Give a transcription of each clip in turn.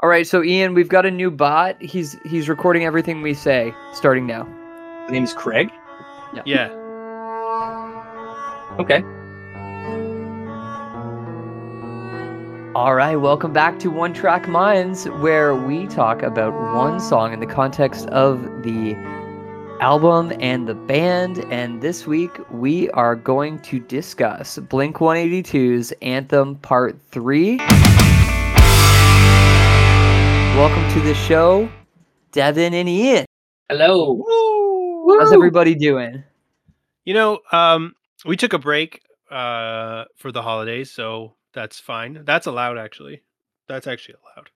All right, so Ian, we've got a new bot. He's he's recording everything we say starting now. His name is Craig. Yeah. Okay. All right, welcome back to One Track Minds, where we talk about one song in the context of the album and the band. And this week we are going to discuss Blink 182's Anthem Part 3. Welcome to the show, Devin and Ian. Hello. How's everybody doing? You know, um, we took a break uh for the holidays, so that's fine. That's allowed actually. That's actually allowed.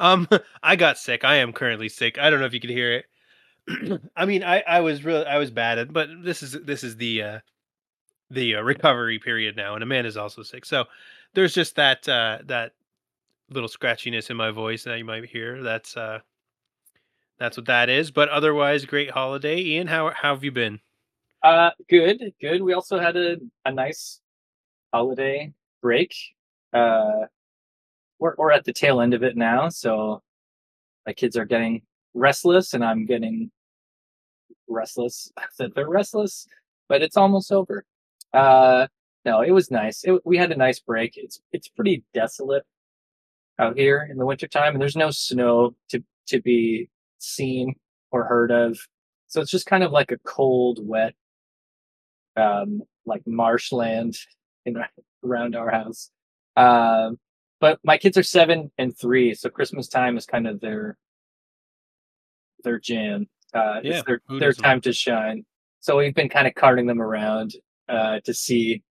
Um I got sick. I am currently sick. I don't know if you could hear it. I mean, I I was really I was bad, at, but this is this is the uh the uh, recovery period now and Amanda's also sick. So there's just that uh that little scratchiness in my voice that you might hear. That's uh that's what that is. But otherwise, great holiday. Ian, how how have you been? Uh, good, good. We also had a, a nice holiday break. Uh, we're, we're at the tail end of it now, so my kids are getting restless, and I'm getting restless. that they're restless, but it's almost over. Uh, no, it was nice. It, we had a nice break. It's it's pretty desolate out here in the wintertime, and there's no snow to to be seen or heard of. So it's just kind of like a cold, wet um, like marshland in around our house. Um, but my kids are seven and three, so Christmas time is kind of their their jam. Uh, Yeah, it's their their time to shine. So we've been kind of carting them around uh, to see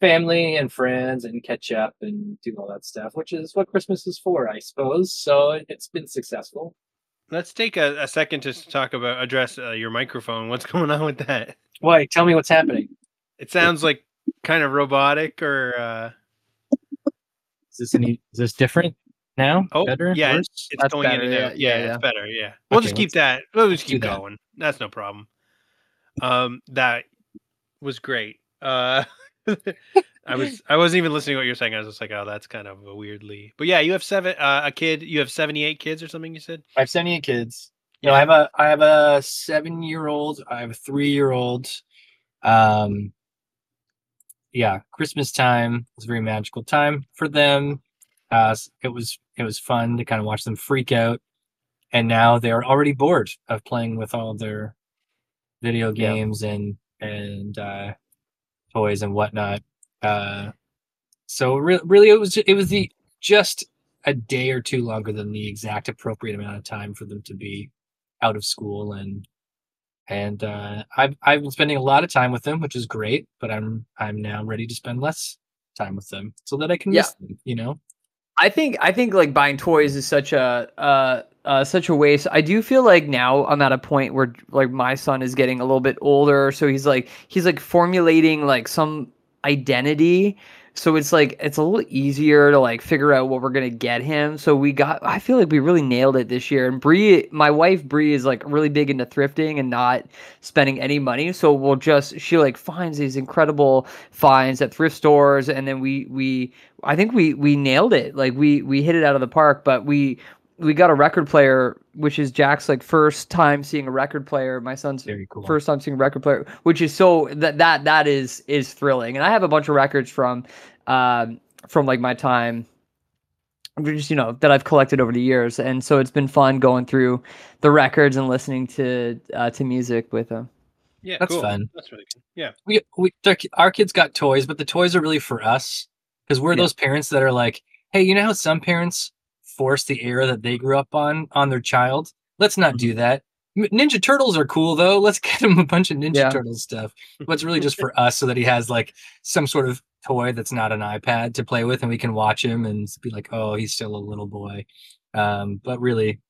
family and friends and catch up and do all that stuff, which is what Christmas is for, I suppose. So it's been successful. Let's take a, a second to talk about address uh, your microphone. What's going on with that? Why? Tell me what's happening. It sounds like kind of robotic or uh Is this any? Is this different now? oh Better? yeah, it's, it's That's going in better, and yeah, out. Yeah, yeah, yeah. it's better. Yeah, we'll Okay, just keep that. We'll just do keep that. going. That's no problem. Um, that was great. Uh, I was I wasn't even listening to what you're saying. I was just like, oh, that's kind of a weirdly. But yeah, you have seven. Uh, a kid. You have seventy eight kids or something. You said. I have 78 kids. You know, I have a I have a seven year old. I have a three year old. Um, yeah, Christmas time was a very magical time for them. Uh, it was it was fun to kind of watch them freak out, and now they're already bored of playing with all their video Yeah. games and and uh, toys and whatnot. Uh, so re- really, it was it was the just a day or two longer than the exact appropriate amount of time for them to be out of school and and uh, I've I've been spending a lot of time with them, which is great. But I'm I'm now ready to spend less time with them so that I can Yeah. miss them. You know, I think I think like buying toys is such a uh, uh such a waste. I do feel like now I'm at a point where like my son is getting a little bit older, so he's like he's like formulating like some identity. So it's like it's a little easier to like figure out what we're gonna get him. So we got I feel like we really nailed it this year. And Bree, my wife Bree is like really big into thrifting and not spending any money. So we'll just she like finds these incredible finds at thrift stores, and then we we I think we we nailed it. Like we we hit it out of the park. But we we got a record player, which is Jack's like first time seeing a record player. My son's very cool. first time seeing a record player, which is so that that that is is thrilling. And I have a bunch of records from um from like my time just you know that I've collected over the years, and so it's been fun going through the records and listening to uh, to music with them. Yeah, That's cool. fun. That's really good. Yeah. we we their, our kids got toys, but the toys are really for us because we're Yeah. those parents that are like, hey, you know how some parents force the era that they grew up on on their child? Let's not do that. Ninja Turtles are cool though. Let's get him a bunch of Ninja Yeah. Turtles stuff. But it's really just for us so that he has like some sort of toy that's not an iPad to play with and we can watch him and be like, oh, he's still a little boy. Um, but really,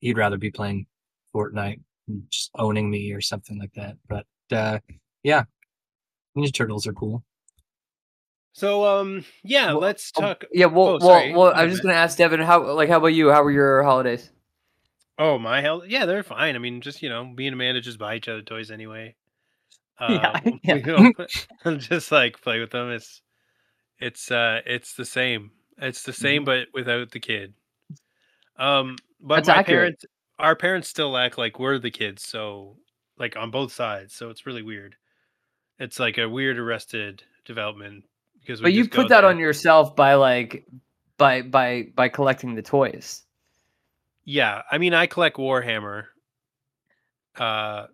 he'd rather be playing Fortnite and just owning me or something like that. But uh, yeah, Ninja Turtles are cool. So um yeah, Well, let's oh, talk. Yeah, well, Oh, well, well, I was just gonna ask Devin how like how about you? How were your holidays? Oh my hell, yeah, they're fine. I mean, just you know, me and Amanda just buy each other toys anyway. Yeah, Um, yeah. don't just like play with them. It's it's uh it's the same. It's the Mm-hmm. same, but without the kid. Um, but That's my accurate. parents, our parents still act like we're the kids, so like on both sides. So it's really weird. It's like a weird arrested development because But you put that there. on yourself by like by by by collecting the toys. Yeah, I mean, I collect Warhammer. Uh,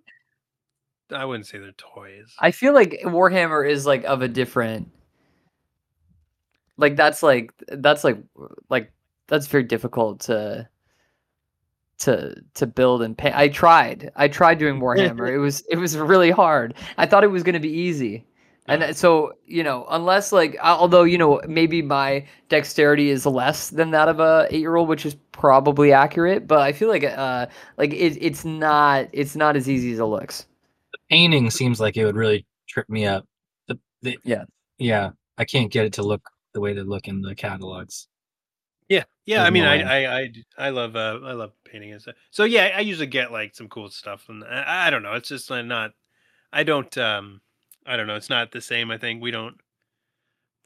I wouldn't say they're toys. I feel like Warhammer is like of a different like that's like that's like like that's very difficult to to to build and pay. I tried. I tried doing Warhammer. it was it was really hard. I thought it was going to be easy. And Yeah. so, you know, unless like although, you know, maybe my dexterity is less than that of a 8-year-old, which is probably accurate, but I feel like uh like it, it's not it's not as easy as it looks. The painting seems like it would really trip me up. The, the, Yeah. Yeah. I can't get it to look the way they look in the catalogs. Yeah, yeah. I mean, I, I, I, I, I, d- I love, uh, I love painting and stuff. So yeah, I usually get like some cool stuff, and I, I don't know. It's just uh, not. I don't. Um, I don't know. It's not the same. I think we don't.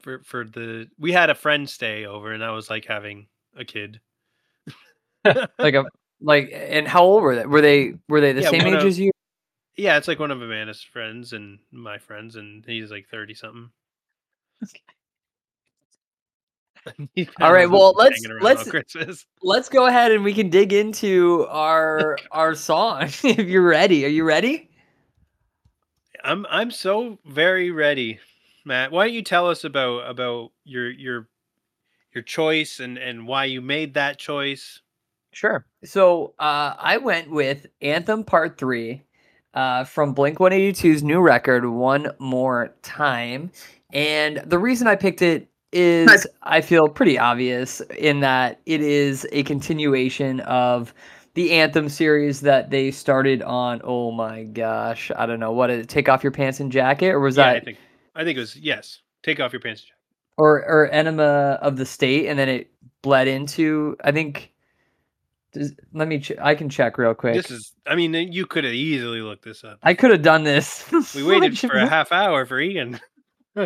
For for the we had a friend stay over, and that was like having a kid. Like a like and how old were they? Were they were they the Yeah, same age of- as you? Yeah, it's like one of Amanda's friends and my friends, and he's like thirty something. All right, well, let's- let's-. Let's go ahead and we can dig into our our song if you're ready. Are you ready? I'm I'm so very ready, Matt. Why don't you tell us about about your your your choice and and why you made that choice? Sure. So uh, I went with Anthem Part 3 uh, from Blink 182's new record, One More Time. And the reason I picked it is I feel pretty obvious in that it is a continuation of the Anthem series that they started on. Oh my gosh. I don't know. What it? Take Off Your Pants and Jacket? Or was yeah, that I think I think it was yes. Take off your pants. Or or enema of the state and then it bled into i think does, let me ch- i can check real quick This is. I mean, you could have easily looked this up. i could have done this We waited for a half hour for Ian.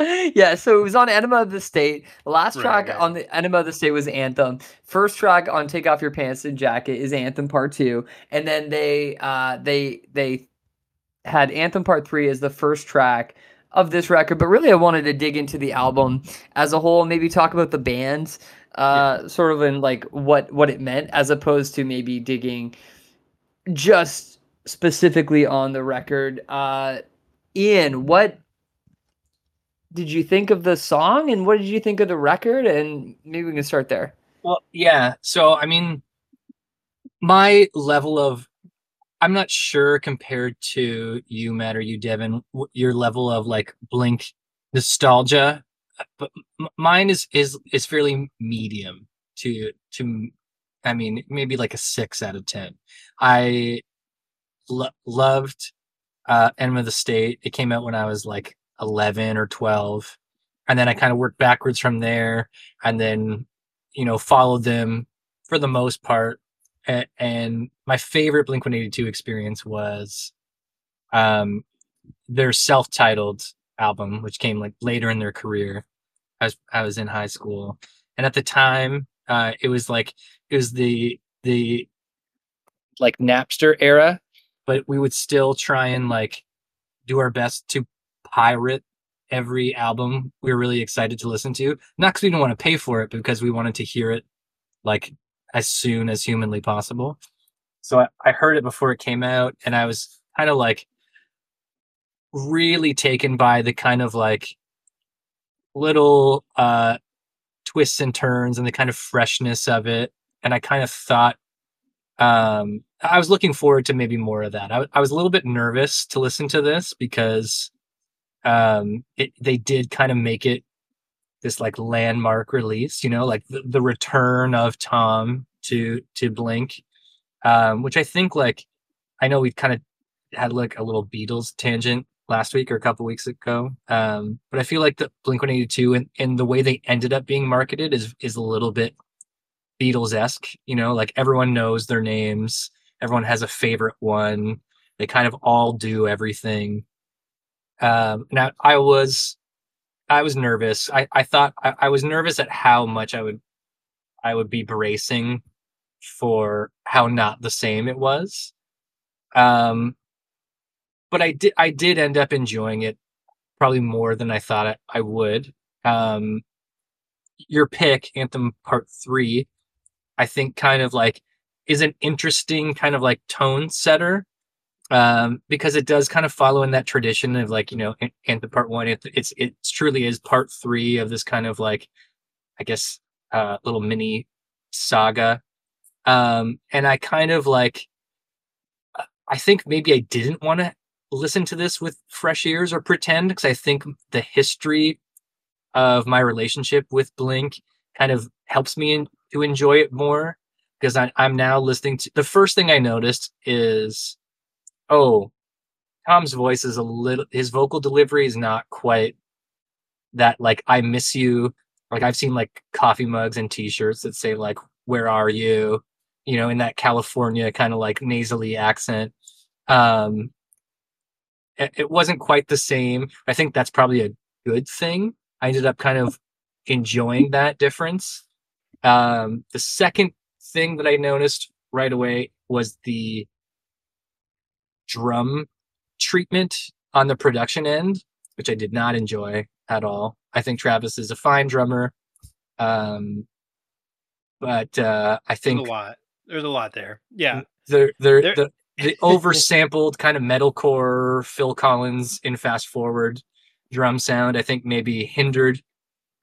yeah so it was on enema of the state. The last Right, track right. on the enema of the state was anthem. First track on take off your pants and jacket is anthem part two and then they uh they they had anthem part three as the first track of this record but really i wanted to dig into the album as a whole maybe talk about the bands uh sort of in like what what it meant as opposed to maybe digging just specifically on the record. Uh ian what did you think of the song and what did you think of the record and maybe we can start there Well, yeah. So, I mean, my level of, I'm not sure compared to you, Matt, or you, Devin, your level of like Blink nostalgia, but mine is is is fairly medium to to, I mean, maybe like a six out of ten. I lo- loved uh, Enema of the State. It came out when I was like eleven or twelve, and then I kind of worked backwards from there, and then you know, followed them for the most part. And, my favorite Blink 182 experience was um, their self titled album, which came like later in their career as I was in high school. And at the time, uh, it was like, it was the, the like Napster era, but we would still try and like do our best to pirate every album we were really excited to listen to. Not because we didn't want to pay for it, but because we wanted to hear it like as soon as humanly possible. So I, I heard it before it came out, and I was kind of like really taken by the kind of like little uh twists and turns and the kind of freshness of it. And I kind of thought um I was looking forward to maybe more of that. I was a little bit nervous to listen to this because um it, they did kind of make it this like landmark release you know like the, the return of tom to to blink um which i think like i know we kind of had like a little beatles tangent last week or a couple weeks ago um but i feel like the blink 182 and, and the way they ended up being marketed is is a little bit beatles-esque you know like everyone knows their names everyone has a favorite one they kind of all do everything um, now I was I was nervous. I, I thought I, I was nervous at how much I would I would be bracing for how not the same it was. Um, but I did I did end up enjoying it probably more than I thought I, I would. Um, your pick, Anthem Part Three, I think kind of like is an interesting kind of like tone setter um, because it does kind of follow in that tradition of like you know Anthem Part One. It, it's it truly is Part Three of this kind of like I guess uh, little mini saga. Um, and I kind of like uh, I think maybe I didn't want to listen to this with fresh ears or pretend because I think the history of my relationship with Blink kind of helps me in, to enjoy it more because I'm now listening to the first thing I noticed is oh Tom's voice is a little his vocal delivery is not quite that like I miss you. Like I've seen like coffee mugs and t-shirts that say like where are you? You know in that California kind of like nasally accent. Um it, wasn't quite the same. I think that's probably a good thing. I ended up kind of enjoying that difference. Um the second thing that I noticed right away was the drum treatment on the production end, which I did not enjoy at all. I think Travis is a fine drummer. Um, but uh, I think There's a lot. There's a lot there. Yeah. the the There- the, the oversampled kind of metalcore Phil Collins in fast forward drum sound, I think maybe hindered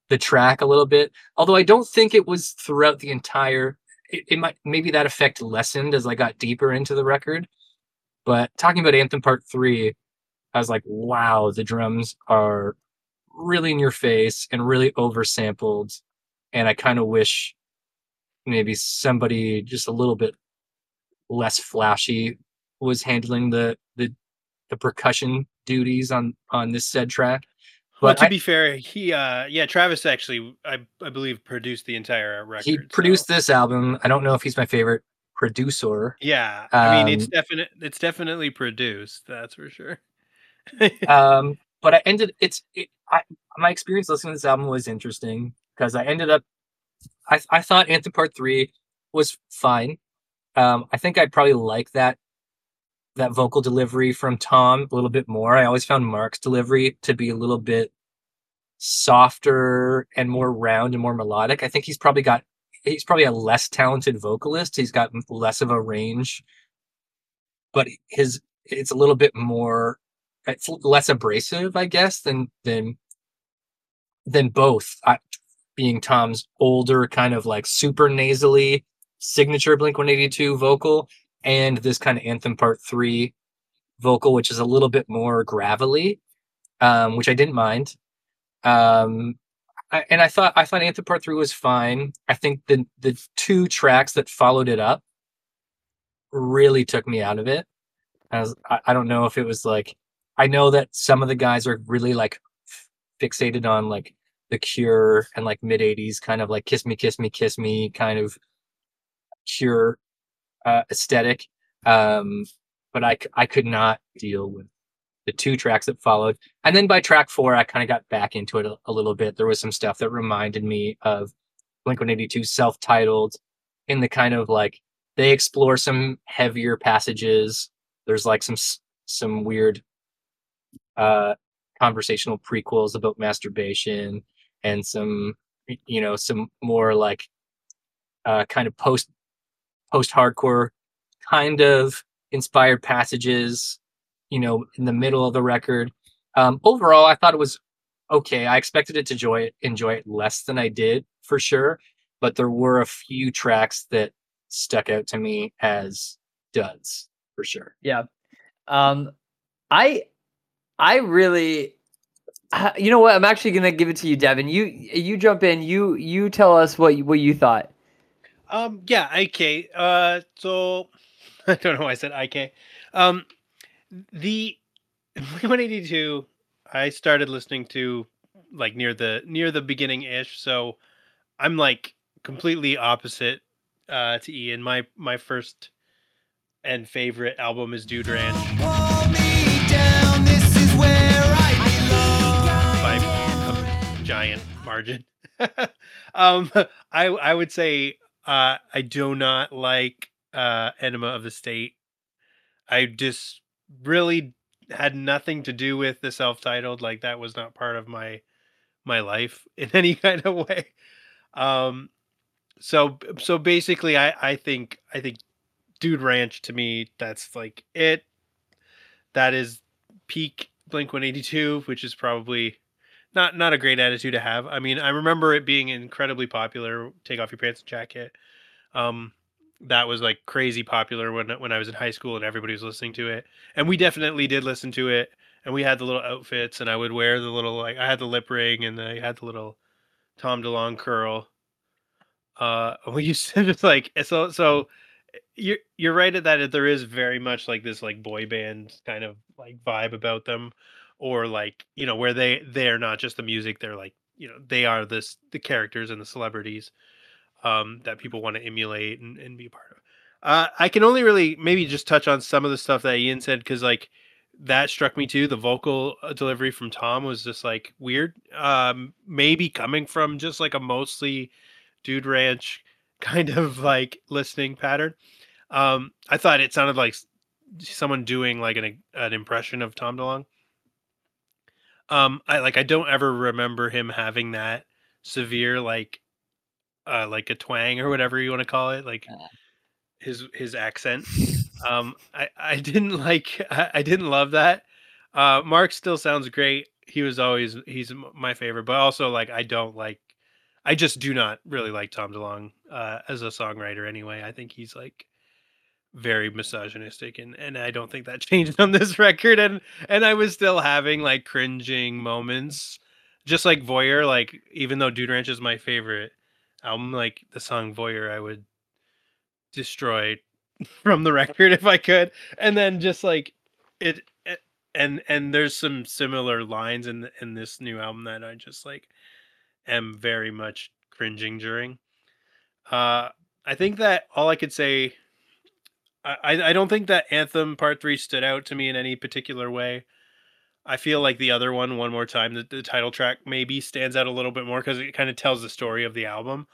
the track a little bit. Although I don't think it was throughout the entire. It, it might maybe that effect lessened as I got deeper into the record. But talking about Anthem Part Three, I was like, wow, the drums are really in your face and really oversampled, and I kind of wish maybe somebody just a little bit less flashy was handling the the the percussion duties on on this said track. Well, But to I- be fair, he uh yeah, Travis actually I I believe produced the entire record. He so- produced this album. I don't know if he's my favorite producer. Yeah. I mean it's Um, definite it's definitely produced, that's for sure. um, but I ended it's it, I my experience listening to this album was interesting because I ended up I I thought Anthem Part Three was fine. Um, I think I probably like that that vocal delivery from Tom a little bit more. I always found Mark's delivery to be a little bit softer and more round and more melodic. I think he's probably got he's probably a less talented vocalist. He's got less of a range, but his it's a little bit more it's less abrasive, I guess, than than than both. I, being Tom's older, kind of like super nasally signature Blink One Eighty Two vocal, and this kind of Anthem Part Three vocal, which is a little bit more gravelly, um, which I didn't mind. Um, I, and I thought I thought Anthem Part Three was fine. I think the the two tracks that followed it up really took me out of it. I, I, I don't know if it was like I know that some of the guys are really like fixated on like the Cure and like mid '80s kind of like "Kiss Me, Kiss Me, Kiss Me" kind of Cure uh, aesthetic. Um, but I could not deal with the two tracks that followed. And then by track four, I kind of got back into it a, a little bit. There was some stuff that reminded me of Blink 182 self titled in the kind of like they explore some heavier passages. There's like some some weird uh conversational prequels about masturbation and some you know some more like uh kind of post post hardcore kind of inspired passages you know in the middle of the record um overall i thought it was okay i expected it to enjoy it enjoy it less than i did for sure but there were a few tracks that stuck out to me as duds for sure Yeah. Um, I, I really, uh, you know what? I'm actually gonna give it to you, Devin. You, you jump in. You, you tell us what you, what you thought. Um, yeah, IK. Uh, so I don't know why I said IK. Um, the Blink One Eighty Two. I started listening to like near the near the beginning ish. So I'm like completely opposite uh, to Ian. My my first and favorite album is Dude Ranch by giant margin. um, I I would say uh, I do not like uh, Enema of the State. I just really had nothing to do with the self-titled. Like that was not part of my my life in any kind of way. Um, so so basically, I I think I think Dude Ranch to me that's like it. That is peak Blink One Eighty Two, which is probably not not a great attitude to have. I mean, I remember it being incredibly popular. Take off your pants and jacket. Um, that was like crazy popular when when I was in high school and everybody was listening to it. And we definitely did listen to it. And we had the little outfits, and I would wear the little like I had the lip ring and I had the little Tom DeLonge curl. Uh, we used to just like so so. You're you're right at that. There is very much like this like boy band kind of like vibe about them, or like you know where they they're not just the music. They're like you know they are this the characters and the celebrities um, that people want to emulate and, and be a part of. Uh, I can only really maybe just touch on some of the stuff that Ian said because like that struck me too. The vocal uh, delivery from Tom was just like weird. Um, maybe coming from just like a mostly Dude Ranch kind of like listening pattern. Um, I thought it sounded like someone doing like an an impression of Tom DeLonge. Um, I like I don't ever remember him having that severe like uh like a twang or whatever you want to call it, like his his accent. Um, I I didn't like I, I didn't love that. Uh, Mark still sounds great. He was always he's my favorite, but also like I don't like I just do not really like Tom DeLonge uh, as a songwriter. Anyway, I think he's like very misogynistic, and and I don't think that changed on this record. And and I was still having like cringing moments, just like Voyeur. Like even though Dude Ranch is my favorite album, like the song Voyeur, I would destroy from the record if I could. And then just like it, it and and there's some similar lines in in this new album that I just like am very much cringing during. Uh, I think that all I could say, I I don't think that Anthem Part Three stood out to me in any particular way. I feel like the other one, one more time, the, the title track maybe stands out a little bit more because it kind of tells the story of the album,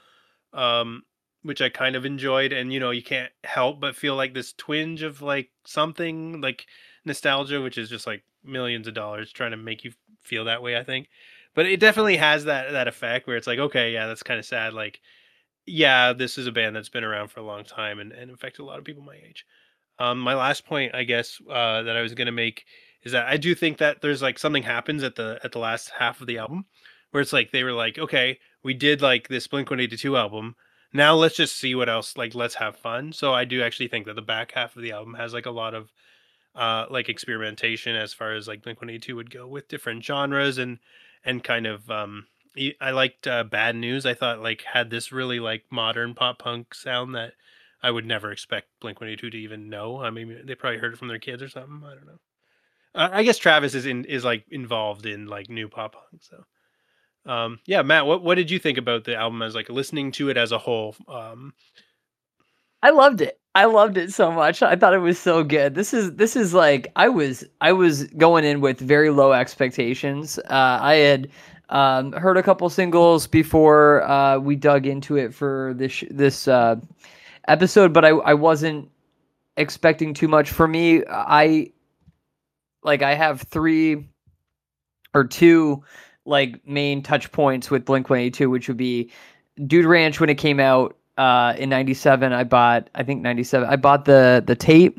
um, which I kind of enjoyed. And you know, you can't help but feel like this twinge of like something like nostalgia, which is just like millions of dollars trying to make you feel that way. I think, but it definitely has that that effect where it's like, okay, yeah, that's kind of sad. Like, yeah, this is a band that's been around for a long time and, and affected a lot of people my age. Um, my last point, I guess, uh, that I was gonna make is that I do think that there's like something happens at the at the last half of the album where it's like they were like, okay, we did like this Blink 182 album. Now let's just see what else like let's have fun. So I do actually think that the back half of the album has like a lot of uh like experimentation as far as like Blink 182 would go with different genres and and kind of um I liked uh, Bad News. I thought like had this really like modern pop punk sound that I would never expect Blink 182 to even know. I mean, they probably heard it from their kids or something. I don't know. Uh, I guess Travis is in is like involved in like new pop punk. So, um, yeah, Matt, what what did you think about the album as like listening to it as a whole? Um, I loved it. I loved it so much. I thought it was so good. This is this is like I was I was going in with very low expectations. Uh, I had um, heard a couple singles before uh, we dug into it for this this uh, episode, but I I wasn't expecting too much. For me, I like I have three or two like main touch points with Blink 182, which would be Dude Ranch when it came out uh, in 97 i bought i think 97 i bought the the tape.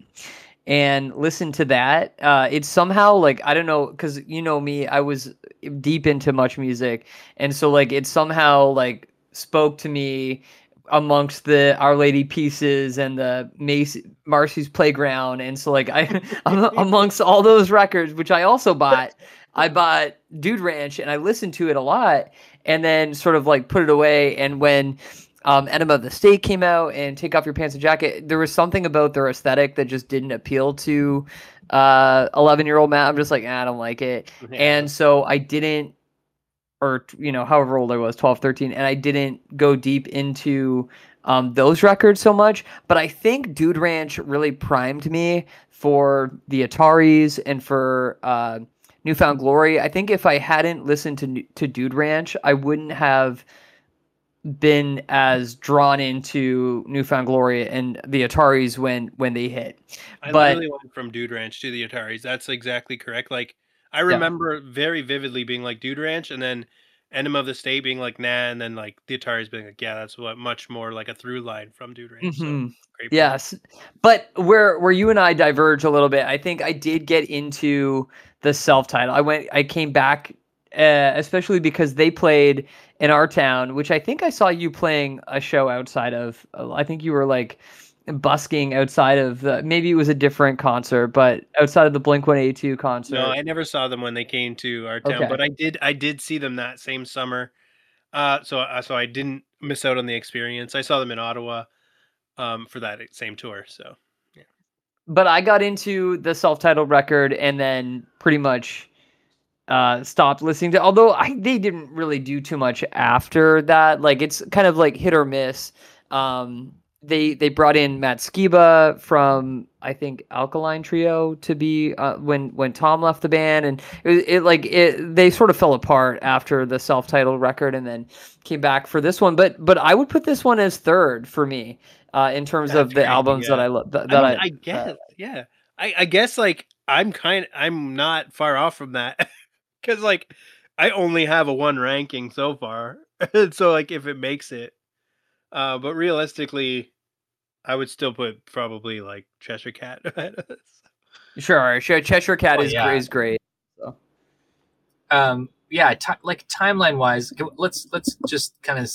And listened to that uh, it's somehow like i don't know because you know me i was deep into MuchMusic. And so like it somehow like spoke to me amongst the Our Lady Peaces and the Macy, marcy's playground and so like i amongst all those records which i also bought i bought dude ranch and i listened to it a lot and then sort of like put it away and when um, Enema of the State came out and Take Off Your Pants and Jacket. There was something about their aesthetic that just didn't appeal to uh 11 year old Matt. I'm just like, ah, I don't like it. And so I didn't, or, you know, however old I was, 12, 13, and I didn't go deep into um, those records so much. But I think Dude Ranch really primed me for the Ataris and for uh, New Found Glory. I think if I hadn't listened to to Dude Ranch, I wouldn't have been as drawn into New Found Glory and the Ataris when when they hit. I But- literally went from Dude Ranch to the Ataris. That's exactly correct. Like I remember very vividly being like Dude Ranch, and then Enema of the State being like nah, and then like the Ataris being like yeah, that's what much more like a through line from Dude Ranch. So Mhm. great. Yes, but where where you and I diverge a little bit, I think I did get into the self title. I went, I came back, uh, especially because they played in our town, which I think I saw you playing a show outside of. I think you were like busking outside of the. Maybe it was a different concert, but outside of the Blink One Eighty Two concert. No, I never saw them when they came to our town, Okay. but I did. I did see them that same summer. Uh, so uh, so I didn't miss out on the experience. I saw them in Ottawa, um, for that same tour. So but I got into the self-titled record and then pretty much uh stopped listening to although I they didn't really do too much after that like it's kind of like hit or miss um they they brought in Matt Skiba from I think Alkaline Trio to be uh, when when Tom left the band and it, it like it they sort of fell apart after the self-titled record and then came back for this one but but I would put this one as third for me uh in terms of the albums that. I love that, I, mean, I, I guess, yeah. I, I guess like I'm kind I'm not far off from that because like I only have a one ranking so far. so like if it makes it, uh, but realistically, I would still put probably like Cheshire Cat. ahead of. Sure, sure. Cheshire Cat Oh, is yeah. is great. um yeah ti like timeline wise let's let's just kind of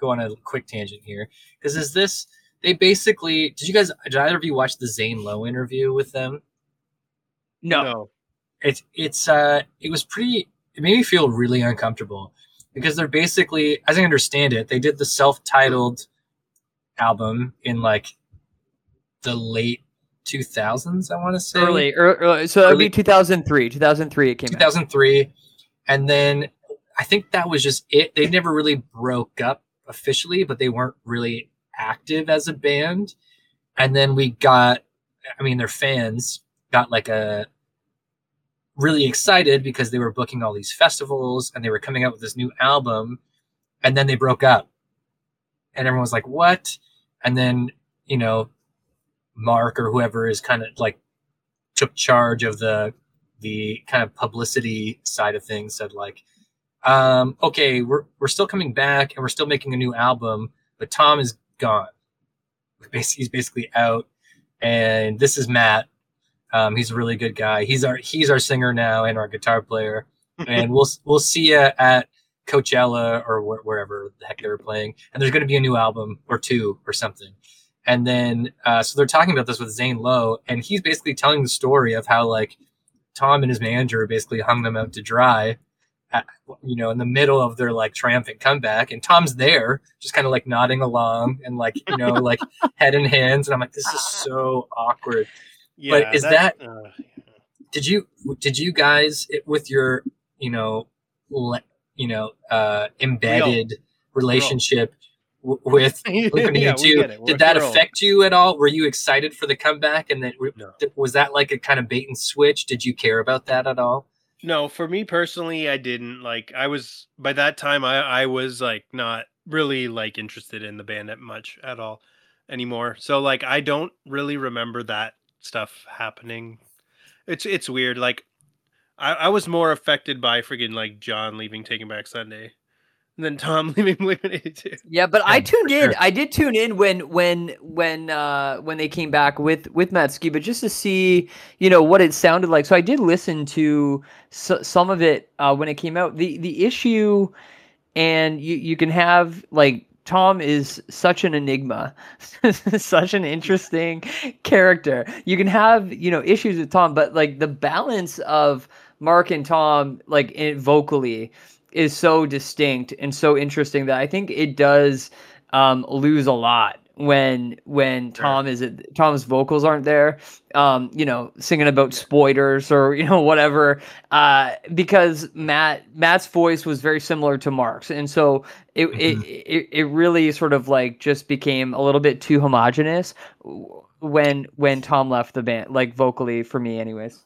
go on a quick tangent here because is this they basically did you guys did either of you watch the zane lowe interview with them No, it's it's uh it was pretty it made me feel really uncomfortable because they're basically as i understand it they did the self-titled album in like the late 2000s i want to say early, ear- early. So that'd be 2003. 2003 it came out. 2003 and then i think that was just it they never really broke up officially but they weren't really active as a band and then we got i mean their fans got like a really excited because they were booking all these festivals and they were coming out with this new album and then they broke up. And everyone was like what? And then you know mark or whoever is kind of like took charge of the the kind of publicity side of things said like um okay we're we're still coming back and we're still making a new album but tom is gone. He's basically out. And this is matt um he's a really good guy. He's our he's our singer now and our guitar player. And we'll we'll see you at coachella or wh- wherever the heck they were playing. And there's going to be a new album or two or something. And then uh, so they're talking about this with Zane Lowe, and he's basically telling the story of how like Tom and his manager basically hung them out to dry, at, you know, in the middle of their like triumphant comeback, and Tom's there, just kind of like nodding along and like you know like head in hands, and I'm like, this is so awkward. Yeah, is that? uh, Did you did you guys it, with your you know le, you know uh, embedded relationship w- with Blink yeah, we two. get it. We're- Did that we're affect you at all? Were you excited for the comeback? And then No. was that like a kind of bait and switch? Did you care about that at all? No, for me personally, I didn't like. I was by that time, I I was like not really like interested in the band that much at all anymore. So like, I don't really remember that stuff happening. It's it's weird. Like, I I was more affected by friggin' like John leaving Taking Back Sunday than Tom leaving Blink One Eighty Two. Yeah, but I tuned in. I did tune in when when when uh when they came back with with Matt Ski, but just to see you know what it sounded like. So I did listen to s- some of it uh, when it came out. The the issue, and you you can have like Tom is such an enigma, such an interesting character. You can have you know issues with Tom, but like the balance of Mark and Tom, like vocally, is so distinct and so interesting that I think it does um, lose a lot when when Sure. Tom is Tom's vocals aren't there. Um, you know, singing about spoiders or you know whatever. Uh, because Matt Matt's voice was very similar to Mark's, and so it, it it it really sort of like just became a little bit too homogenous when when Tom left the band, like vocally for me, anyways.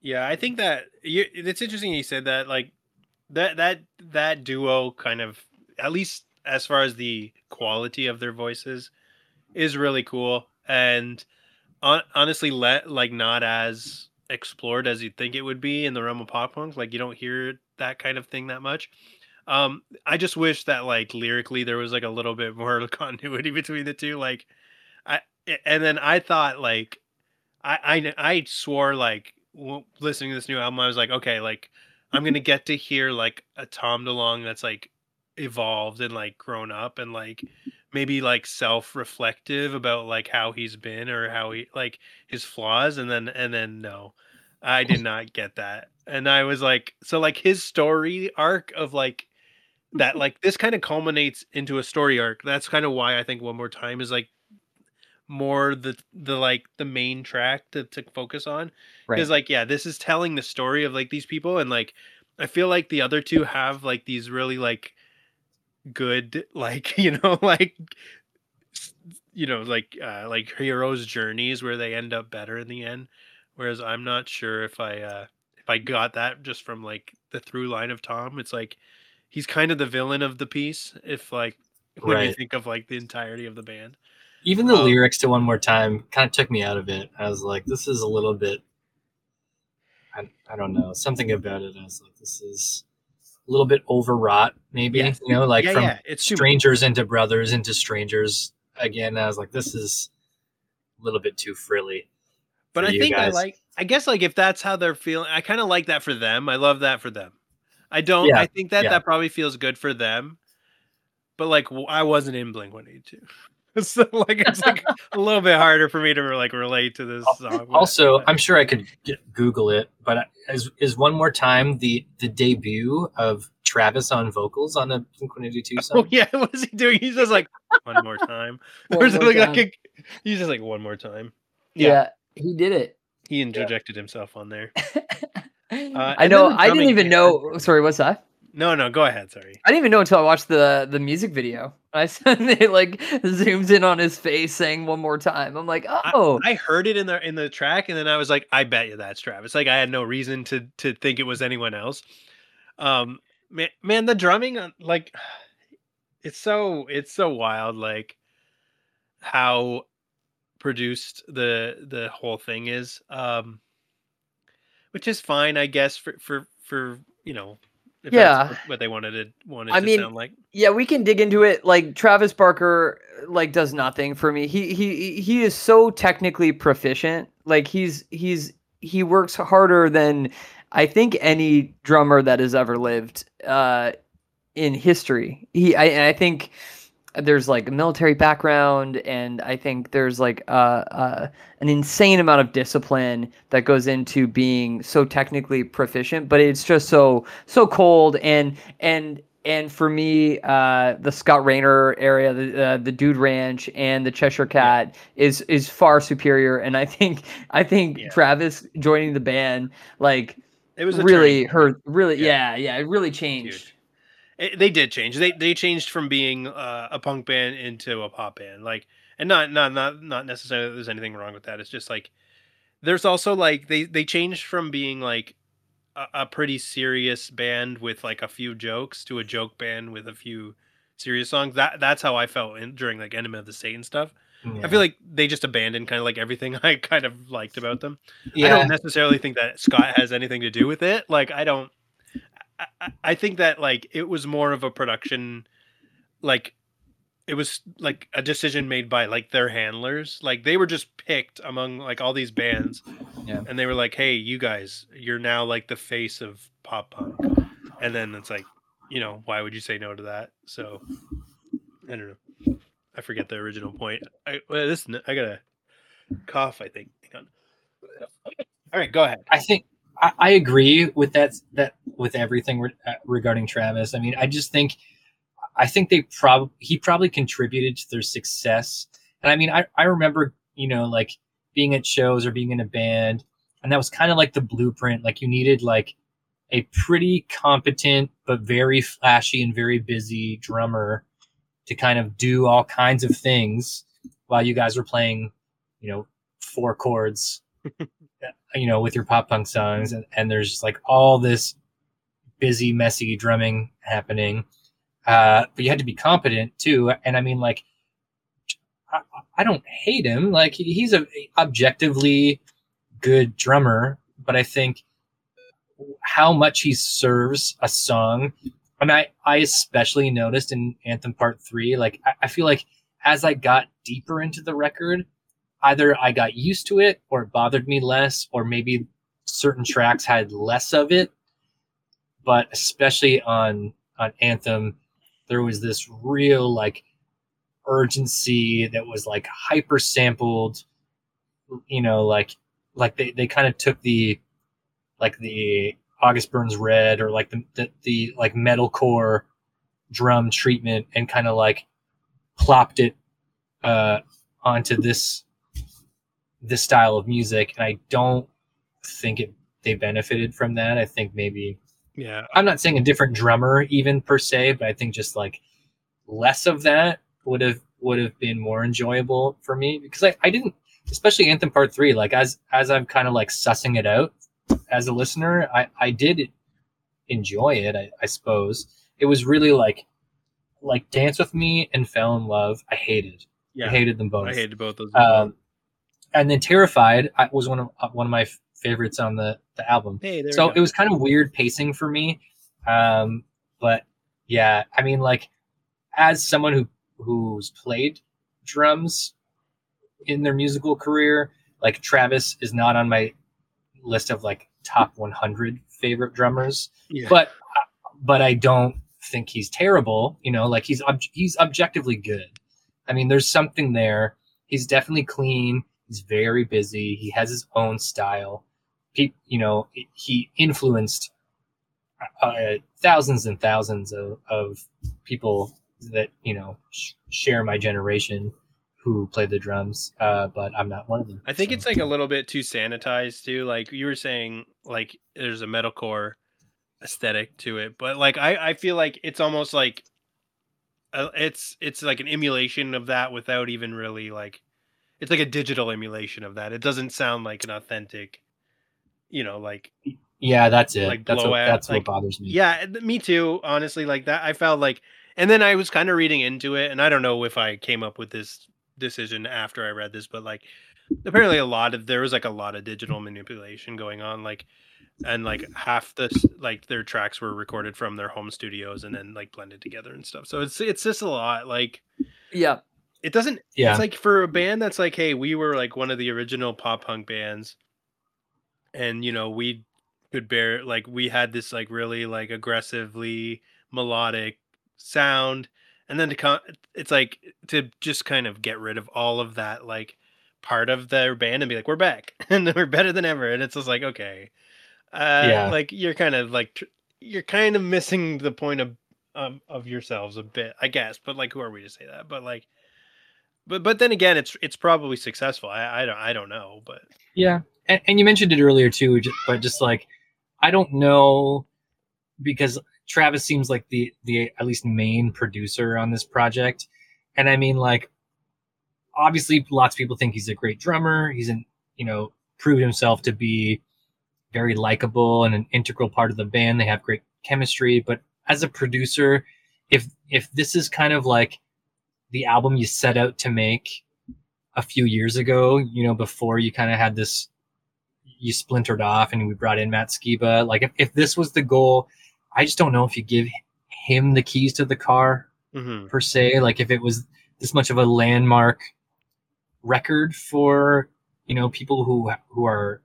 Yeah, I think that you, it's interesting you said that. Like that that that duo kind of at least as far as the quality of their voices is really cool. And on, honestly let like not as explored as you'd think it would be in the realm of pop punk like you don't hear that kind of thing that much. Um i just wish that like lyrically there was like a little bit more continuity between the two like i and then i thought like i i, I swore like listening to this new album i was like okay like i'm gonna get to hear like a tom DeLonge that's like evolved and like grown up and like maybe like self-reflective about like how he's been or how he like his flaws and then and then no i did not get that. And i was like so like his story arc of like that like this kind of culminates into a story arc. That's kind of why i think one more time is like more the the like the main track to, to focus on. Because Right. like yeah this is telling the story of like these people and like i feel like the other two have like these really like good like you know like you know like uh like heroes journeys where they end up better in the end whereas i'm not sure if i uh if i got that just from like the through line of tom it's like he's kind of the villain of the piece if like when you think of like the entirety of the band Even the Um, lyrics to One More Time kind of took me out of it. I was like, this is a little bit, I, I don't know, something about it. I was like, this is a little bit overwrought, maybe, Yeah. you know, like yeah from yeah it's strangers into brothers into strangers again. I was like, this is a little bit too frilly. but i think i like i guess like if that's how they're feeling i kind of like that for them i love that for them i don't Yeah, i think that that probably feels good for them but like I wasn't in blink 182 so like it's like a little bit harder for me to like relate to this song Also, I'm sure I could get, Google it, but is is one more time the the debut of Travis on vocals on a Blink One Eighty Two oh song? Oh yeah what is he doing he's just like one more time One or more something like time. a, he's just like one more time yeah. he did it. he interjected himself on there uh, I know. the I didn't even know. Sorry, what's that? no no go ahead sorry I didn't even know until I watched the the music video. I said it like zooms in on his face saying one more time. I'm like, oh, I heard it in the in the track, and then I was like, I bet you that's Travis. Like I had no reason to to think it was anyone else. Um, man, man, the drumming, like, it's so it's so wild. Like how produced the the whole thing is. Um, which is fine, I guess, for for for you know, if Yeah. that's what they wanted to wanted I to mean, sound like. yeah, we can dig into it. Like Travis Barker, like does nothing for me. He he he is so technically proficient. Like he's he's he works harder than I think any drummer that has ever lived uh, in history. He I I think there's like a military background and I think there's like uh, uh, an insane amount of discipline that goes into being so technically proficient, but it's just so so cold and and and for me, uh, the Scott Raynor area, the uh, the Dude Ranch, and the Cheshire Cat is is far superior. And I think I think Yeah. Travis joining the band like It was really turning hurt. Really, Yeah. yeah, yeah, it really changed. It, they did change. They they changed from being uh, a punk band into a pop band. Like, and not not not not necessarily that there's anything wrong with that. It's just like there's also like they they changed from being like a, a pretty serious band with like a few jokes to a joke band with a few serious songs. That that's how I felt in, during like Enema of the Satan stuff. I feel like they just abandoned kind of like everything I kind of liked about them. I don't necessarily think that Scott has anything to do with it. Like I don't. I, I- I think that like it was more of a production, like it was like a decision made by like their handlers. Like they were just picked among like all these bands, Yeah. and they were like, "Hey, you guys, you're now like the face of pop punk," and then it's like, you know, why would you say no to that? So I don't know. I forget the original point. I well, this I gotta cough. I think. Hang on. All right, go ahead. I think I, agree with that. That with everything re- uh, regarding Travis. I mean, I just think I think they probably he probably contributed to their success. And I mean, I I remember you know like being at shows or being in a band, and that was kind of like the blueprint. Like you needed like a pretty competent but very flashy and very busy drummer to kind of do all kinds of things while you guys were playing, you know, four chords you know, with your pop punk songs, and, and there's like all this busy, messy drumming happening. Uh, but you had to be competent too. And I mean, like, I, I don't hate him. Like, he- he's a objectively good drummer, but I think how much he serves a song. I mean, I, I especially noticed in Anthem Part Three, like, I, I feel like as I got deeper into the record, either I got used to it or it bothered me less, or maybe certain tracks had less of it. But especially on on Anthem, there was this real like urgency that was like hyper sampled. You know, like like they, they kind of took the like the August Burns Red or like the the, the like metalcore drum treatment and kind of like plopped it uh onto this this style of music and I don't think it they benefited from that. I think maybe Yeah. I'm not saying a different drummer even per se, but I think just like less of that would have would have been more enjoyable for me because I, I didn't especially Anthem Part Three, like as as I'm kind of like sussing it out as a listener, I, I did enjoy it, I, I suppose. It was really like like Dance with Me and Fell in Love, I hated. Yeah. I hated them both. I hated both those. um and then Terrified I, was one of uh, one of my favorites on the the album. Hey, so it was kind of weird pacing for me. Um but yeah i mean like as someone who who's played drums in their musical career like travis is not on my list of like top 100 favorite drummers. Yeah. but but i don't think he's terrible you know like he's ob- he's objectively good. I mean there's something there. He's definitely clean he's very busy he has his own style Pe- you know he influenced uh, thousands and thousands of, of people that you know sh- share my generation who play the drums uh, but i'm not one of them I think so. it's like a little bit too sanitized too. Like you were saying, like there's a metalcore aesthetic to it, but like I, I feel like it's almost like uh, it's it's like an emulation of that without even really like it's like a digital emulation of that. It doesn't sound like an authentic, you know, like yeah that's it like that's what, blowout, that's like- what bothers me yeah, me too. Honestly, like that, I felt like, and then I was kind of reading into it, and I don't know if I came up with this decision after I read this, but like, apparently a lot of there was like a lot of digital manipulation going on, like, and like half the like their tracks were recorded from their home studios and then like blended together and stuff. So it's it's just a lot. Like, Yeah. It doesn't. yeah It's like for a band that's like, hey, we were like one of the original pop punk bands, and you know we could bear like we had this like really like aggressively melodic sound, and then to come, it's like to just kind of get rid of all of that like part of their band and be like, we're back and we're better than ever, and it's just like okay, uh, Yeah. like you're kind of like tr- you're kind of missing the point of. Um, of yourselves a bit, I guess, but like, who are we to say that? But like, but but then again, it's it's probably successful. I I don't I don't know, but Yeah, and, and you mentioned it earlier too, but just like I don't know because Travis seems like the the at least main producer on this project, and I mean like obviously lots of people think he's a great drummer. He's an you know proved himself to be very likable and an integral part of the band. They have great chemistry, but as a producer, if if this is kind of like the album you set out to make a few years ago, you know, before you kind of had this, you splintered off and we brought in Matt Skiba. Like, if, if this was the goal, I just don't know if you give him the keys to the car mhm. per se. Like, if it was this much of a landmark record for, you know, people who, who are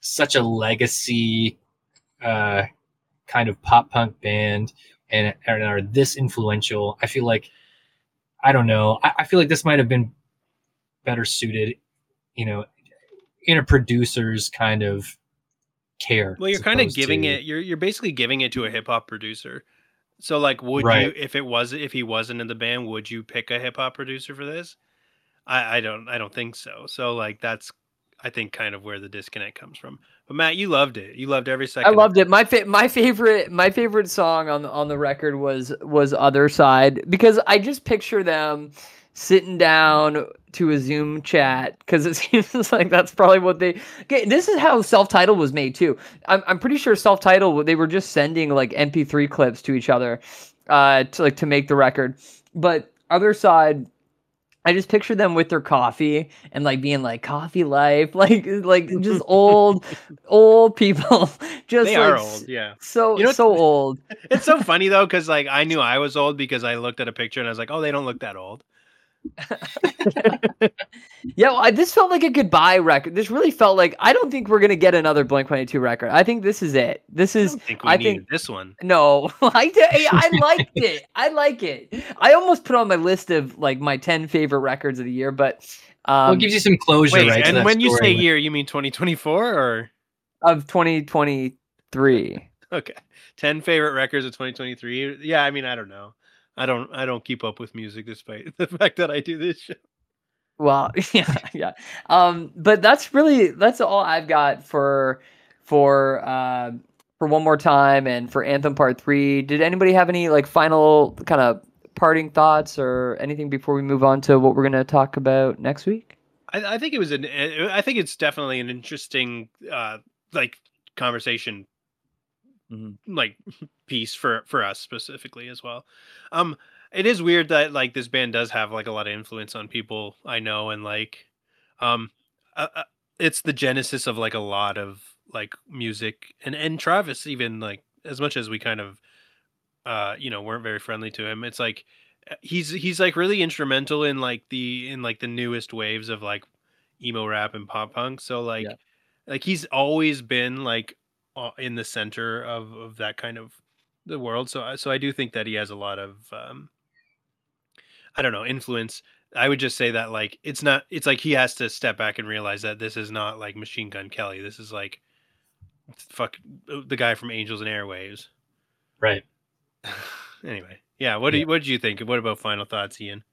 such a legacy, uh, kind of pop punk band and, and are this influential, I feel like, I don't know. I, I feel like this might have been better suited, you know, in a producer's kind of care. well, you're kind of giving to- it. You're you're basically giving it to a hip hop producer. So like, would Right. you if it was if he wasn't in the band, would you pick a hip hop producer for this? I I don't I don't think so. So like that's I think kind of where the disconnect comes from. But Matt, you loved it. You loved every second. I loved it. My fa- my favorite my favorite song on the on the record was was Other Side because I just picture them sitting down to a Zoom chat because it seems like that's probably what they. Okay, this is how self-titled was made too. I'm I'm pretty sure self-titled they were just sending like MP3 clips to each other, uh, to like to make the record. But other side, I just picture them with their coffee and like being like coffee life, like like just old old people. Just They like, are old, yeah. So You know, so old. It's so funny though, because like I knew I was old because I looked at a picture and I was like, oh, they don't look that old. Yeah, well, I, this felt like a goodbye record. This really felt like I don't think we're gonna get another Blink Twenty Two record. I think this is it. This I is don't think we I needed think- this one. no. I did, I liked it. I like it. I almost put on my list of like my ten favorite records of the year, but um, well, it gives you some closure, Wait, right? and when you say year, you mean 2024 or of twenty twenty three. okay, 10 favorite records of 2023? Yeah, I mean, I don't know. I don't I don't keep up with music despite the fact that I do this show. Well, yeah, yeah. Um, but that's really that's all I've got for for uh, for one more time and for Anthem Part Three. Did anybody have any like final kind of parting thoughts or anything before we move on to what we're gonna talk about next week? I, I think it was an I think it's definitely an interesting uh like conversation Mhm. like piece for for us specifically as well. Um it is weird that like this band does have like a lot of influence on people I know and like um uh, uh, it's the genesis of like a lot of like music and and Travis even like as much as we kind of uh you know weren't very friendly to him it's like uh, he's he's like really instrumental in like the in like the newest waves of like emo rap and pop punk so like Yeah. like he's always been like in the center of of that kind of the world so I- so I do think that he has a lot of um I don't know influence. I would just say that like it's not it's like he has to step back and realize that this is not like Machine Gun Kelly. This is like fuck uh, the guy from Angels and Airwaves. Right? anyway yeah what do Yeah. you what did you think? What about final thoughts Ian?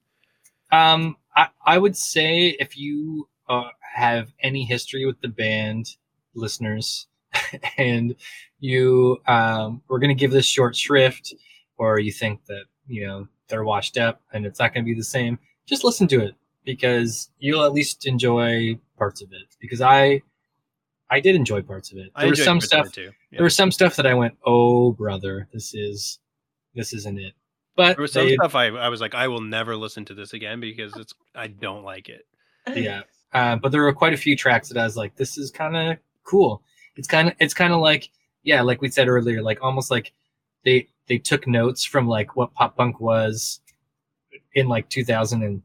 Um, I, I would say if you uh, have any history with the band, listeners, and you um, we're going to give this short shrift, or you think that you know they're washed up and it's not going to be the same, just listen to it because you'll at least enjoy parts of it. Because I, I did enjoy parts of it. There was some stuff. too yeah. There was some stuff that I went, "Oh, brother, this is, this isn't it." But There was some they- stuff I, I was like, I will never listen to this again because it's I don't like it. yeah uh, but there were quite a few tracks that i was like this is kind of cool it's kind of it's kind of like yeah like we said earlier like almost like they they took notes from like what pop punk was in like 2000 and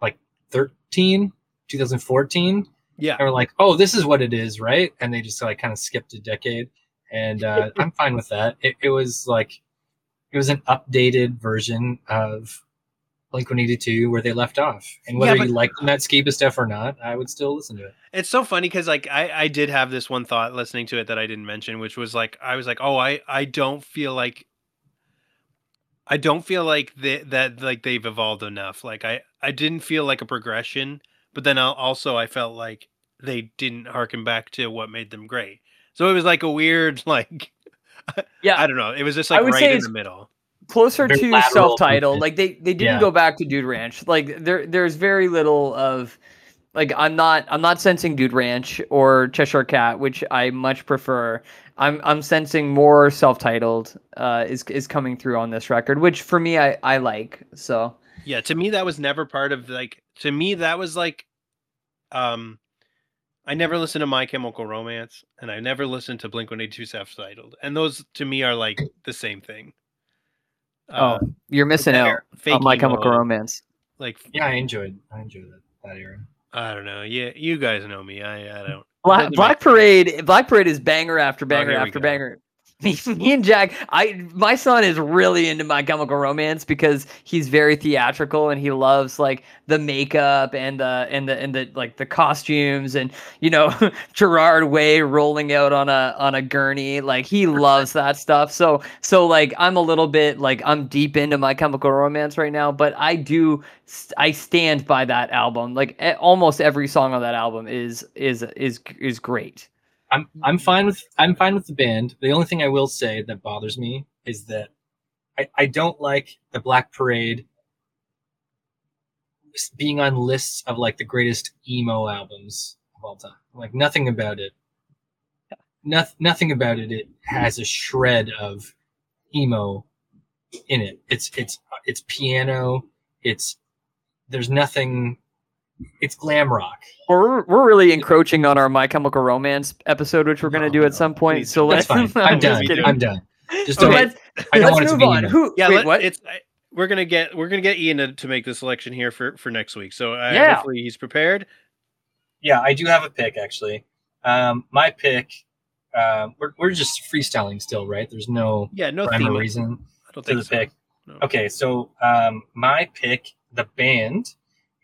like 13 2014 Yeah, they were like oh this is what it is right? And they just like kind of skipped a decade. And uh, i'm fine with that. It, it was like it was an updated version of Blink 182 where they left off. And whether Yeah, but- you like that Skiba stuff or not, I would still listen to it. it's so funny because like I I did have this one thought listening to it that I didn't mention, which was like I was like, oh, I I don't feel like I don't feel like they, that like they've evolved enough. Like I I didn't feel like a progression, but then al- also I felt like they didn't harken back to what made them great. So it was like a weird like Yeah. I don't know. It was just like right in the middle. Closer Very to self-titled, like they they didn't Yeah. go back to Dude Ranch. Like there there's very little of like I'm not I'm not sensing Dude Ranch or Cheshire Cat, which I much prefer. I'm I'm sensing more self-titled uh, is is coming through on this record, which for me I I like. So Yeah, to me that was never part of like to me that was like um I never listened to My Chemical Romance and I never listened to Blink 182 self-titled. And those to me are like the same thing. Uh, oh, you're missing out on My Chemical Romance. Like Yeah, I enjoyed I enjoyed that, that era. I don't know. Yeah, you guys know me. I I don't. Black, Black. Parade, Black Parade is banger after banger here we after banger. Me, me and Jack, I my son is really into My Chemical Romance because he's very theatrical and he loves like the makeup and the and the and the like the costumes and you know Gerard Way rolling out on a on a gurney. Like he loves that stuff. So so like I'm a little bit like I'm deep into My Chemical Romance right now, but I do I stand by that album. Like almost every song on that album is is is is great. I'm mm-hmm. I'm fine with I'm fine with the band. The only thing I will say that bothers me is that I, I don't like the Black Parade being on lists of like the greatest emo albums of all time. Like nothing about it. Nothing, nothing about it. It has a shred of emo in it. It's it's it's piano. It's there's nothing. It's glam rock. We're we're really encroaching on our My Chemical Romance episode, which we're gonna No, do no, at some point. please So don't. let's. That's fine. I'm just done. kidding. I'm done. Just So don't. let's, I don't let's want it to move be on. Who? Yeah, wait, let- what? it's I, we're gonna get we're gonna get Ian to, to make the selection here for for next week. So uh, Yeah. hopefully he's prepared. Yeah, I do have a pick actually. Um, my pick. Um, we're we're just freestyling still, right? There's no Yeah, no rhyme theme. reason. I don't to think the so. pick. No. Okay, so um, my pick, the band,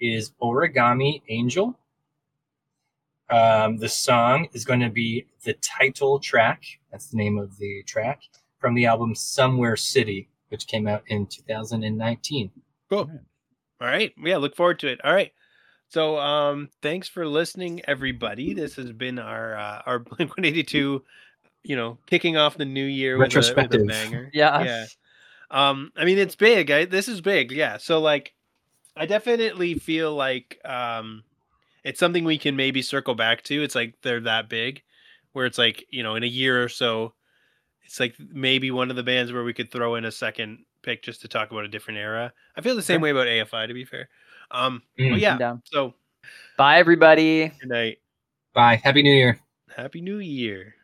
is Origami Angel. Um, the song is going to be the title track. That's the name of the track from the album Somewhere City, which came out in 2019. Cool. All right. Yeah, look forward to it. All right. So um thanks for listening everybody. This has been our uh, our Blink 182 you know, kicking off the new year with a, with a Retrospective. banger. yeah. Yeah. Um I mean it's big. I, this is big. Yeah. So like I definitely feel like um it's something we can maybe circle back to. It's like they're that big where it's like, you know, in a year or so it's like maybe one of the bands where we could throw in a second pick just to talk about a different era. I feel the same way about AFI to be fair. Um Mm. but yeah. So Bye, everybody. good night. Bye. Happy New Year. Happy New Year.